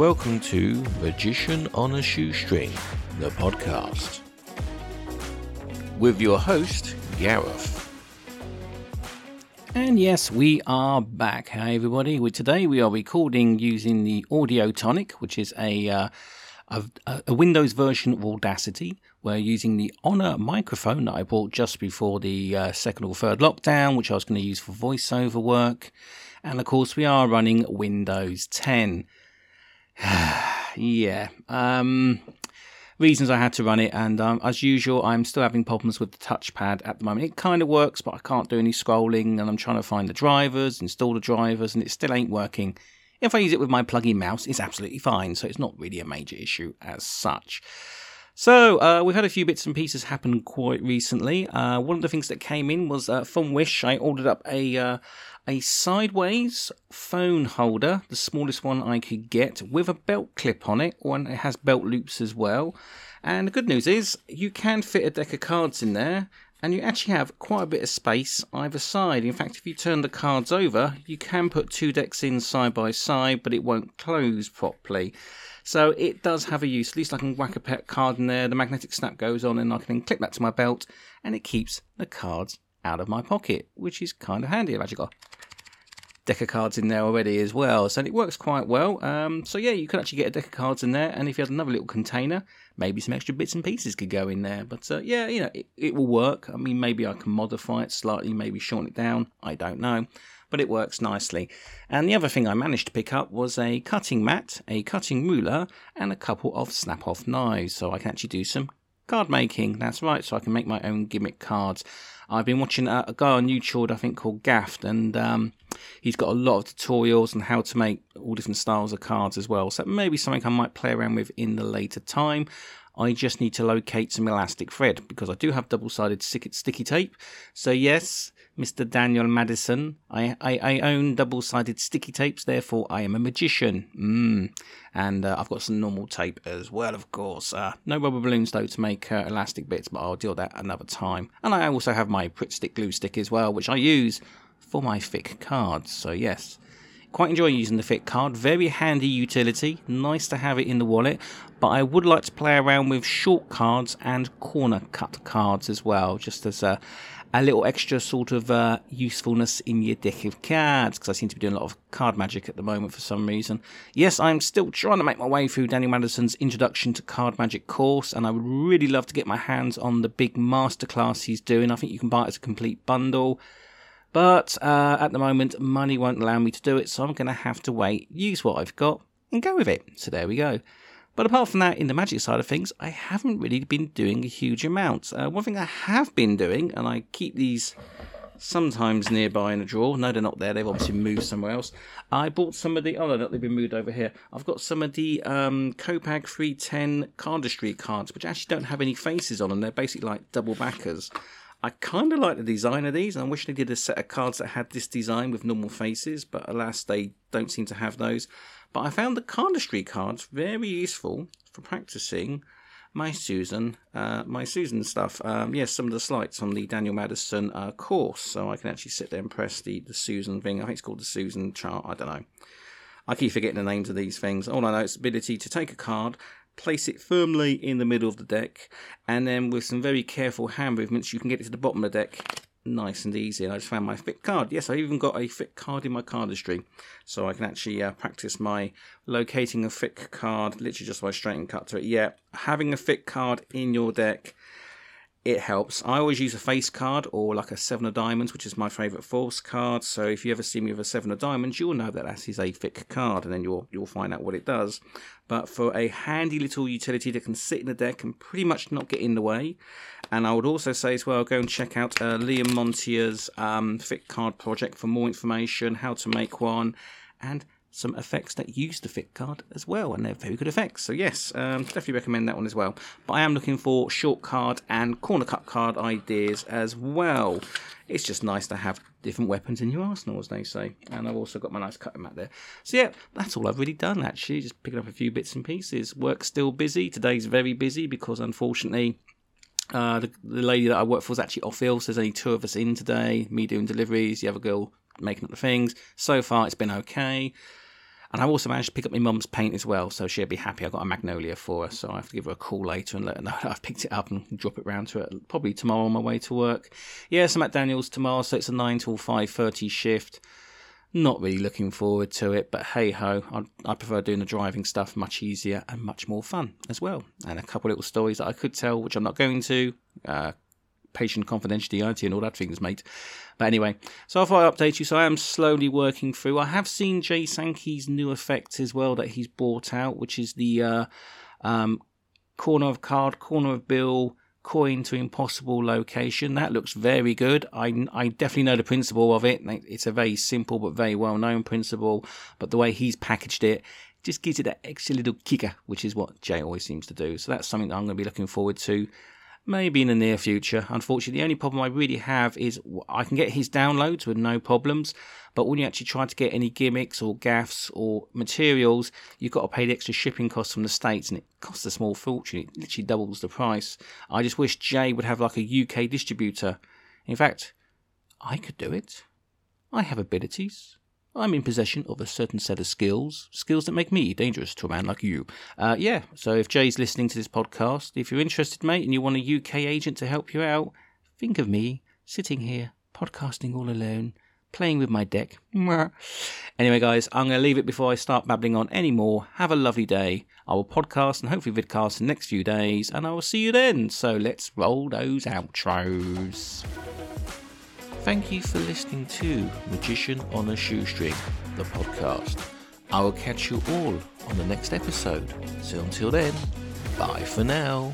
welcome to Magician on a Shoestring, the podcast. With your host, Gareth. And yes, we are back. Hi, everybody. We, today we are recording using the Audio Tonic, which is a, uh, a, a Windows version of Audacity. We're using the Honor microphone that I bought just before the uh, second or third lockdown, which I was going to use for voiceover work. And of course, we are running Windows 10. yeah. Um, reasons I had to run it, and um, as usual, I'm still having problems with the touchpad at the moment. It kind of works, but I can't do any scrolling, and I'm trying to find the drivers, install the drivers, and it still ain't working. If I use it with my plug-in mouse, it's absolutely fine, so it's not really a major issue as such. So, uh, we've had a few bits and pieces happen quite recently. Uh, one of the things that came in was uh, from Wish, I ordered up a uh, a sideways phone holder, the smallest one I could get, with a belt clip on it. One it has belt loops as well. And the good news is you can fit a deck of cards in there, and you actually have quite a bit of space either side. In fact, if you turn the cards over, you can put two decks in side by side, but it won't close properly. So it does have a use. At least I can whack a pet card in there. The magnetic snap goes on, and I can clip that to my belt, and it keeps the cards out of my pocket, which is kind of handy. I've actually got deck of cards in there already as well, so it works quite well. Um, so yeah, you could actually get a deck of cards in there, and if you had another little container, maybe some extra bits and pieces could go in there. But uh, yeah, you know, it, it will work. I mean, maybe I can modify it slightly, maybe shorten it down. I don't know. But it works nicely. And the other thing I managed to pick up was a cutting mat, a cutting ruler, and a couple of snap off knives. So I can actually do some card making. That's right, so I can make my own gimmick cards. I've been watching a, a guy on YouTube, I think called Gaffed, and um, he's got a lot of tutorials on how to make all different styles of cards as well. So maybe something I might play around with in the later time. I just need to locate some elastic thread because I do have double-sided sticky tape. So yes, Mr. Daniel Madison. I, I, I own double sided sticky tapes, therefore I am a magician. Mm. And uh, I've got some normal tape as well, of course. Uh, no rubber balloons, though, to make uh, elastic bits, but I'll deal with that another time. And I also have my Pritt Stick glue stick as well, which I use for my thick cards. So, yes. Quite enjoy using the Thick card. Very handy utility. Nice to have it in the wallet. But I would like to play around with short cards and corner cut cards as well, just as a, a little extra sort of uh, usefulness in your deck of cards because I seem to be doing a lot of card magic at the moment for some reason. Yes, I'm still trying to make my way through Daniel Madison's Introduction to Card Magic course, and I would really love to get my hands on the big masterclass he's doing. I think you can buy it as a complete bundle. But uh, at the moment, money won't allow me to do it, so I'm going to have to wait, use what I've got, and go with it. So there we go. But apart from that, in the magic side of things, I haven't really been doing a huge amount. Uh, one thing I have been doing, and I keep these sometimes nearby in a drawer. No, they're not there. They've obviously moved somewhere else. I bought some of the. Oh no, they've been moved over here. I've got some of the um, Copag 310 cardistry cards, which actually don't have any faces on them. They're basically like double backers. I kind of like the design of these. and I wish they did a set of cards that had this design with normal faces, but alas, they don't seem to have those. But I found the cardistry cards very useful for practicing my Susan, uh, my Susan stuff. Um, yes, some of the slides on the Daniel Madison uh, course, so I can actually sit there and press the, the Susan thing. I think it's called the Susan chart. I don't know. I keep forgetting the names of these things. All I know is ability to take a card, place it firmly in the middle of the deck, and then with some very careful hand movements, you can get it to the bottom of the deck nice and easy. And I just found my Thick card. Yes, I even got a Thick card in my cardistry, so I can actually uh, practice my locating a Thick card literally just by straight and cut to it. Yeah, having a Thick card in your deck it helps. I always use a face card or like a seven of diamonds, which is my favourite force card. So if you ever see me with a seven of diamonds, you'll know that that is a thick card, and then you'll you'll find out what it does. But for a handy little utility that can sit in the deck and pretty much not get in the way, and I would also say as well, go and check out uh, Liam Montier's um, thick card project for more information, how to make one, and some effects that use the Thick card as well, and they're very good effects. So yes, um, definitely recommend that one as well. But I am looking for short card and corner cut card ideas as well. It's just nice to have different weapons in your arsenal, as they say. And I've also got my nice cutting mat there. So yeah, that's all I've really done actually. Just picking up a few bits and pieces. Work's still busy. Today's very busy because unfortunately. Uh, the, the lady that I work for is actually off ill, so there's only two of us in today. Me doing deliveries, the other girl making up the things. So far, it's been okay. And I've also managed to pick up my mum's paint as well, so she'll be happy. I got a magnolia for her, so I have to give her a call later and let her know I've picked it up and drop it round to her probably tomorrow on my way to work. Yes, I'm at Daniel's tomorrow, so it's a nine till five thirty shift. Not really looking forward to it, but hey ho, I, I prefer doing the driving stuff, much easier and much more fun as well. And a couple little stories that I could tell, which I'm not going to. Uh, patient confidentiality and all that things, mate. But anyway, so if I update you, so I am slowly working through. I have seen Jay Sankey's new effect as well that he's brought out, which is the uh, um, corner of card, corner of bill, coin to impossible location. That looks very good. I, I definitely know the principle of it. It's a very simple but very well known principle. But the way he's packaged it just gives it that extra little kicker, which is what Jay always seems to do. So that's something that I'm going to be looking forward to maybe in the near future. Unfortunately, the only problem I really have is I can get his downloads with no problems, but when you actually try to get any gimmicks or gaffs or materials, you've got to pay the extra shipping costs from the States, and it costs a small fortune. It literally doubles the price. I just wish Jay would have like a UK distributor. In fact, I could do it. I have abilities. I'm in possession of a certain set of skills, skills that make me dangerous to a man like you. Uh, yeah, so if Jay's listening to this podcast, if you're interested, mate, and you want a UK agent to help you out, think of me sitting here, podcasting all alone, playing with my deck. anyway, guys, I'm going to leave it before I start babbling on any more. Have a lovely day. I will podcast and hopefully vidcast the next few days, and I will see you then. So let's roll those outros. Thank you for listening to Magician on a Shoestring, the podcast. I will catch you all on the next episode. So until then, bye for now.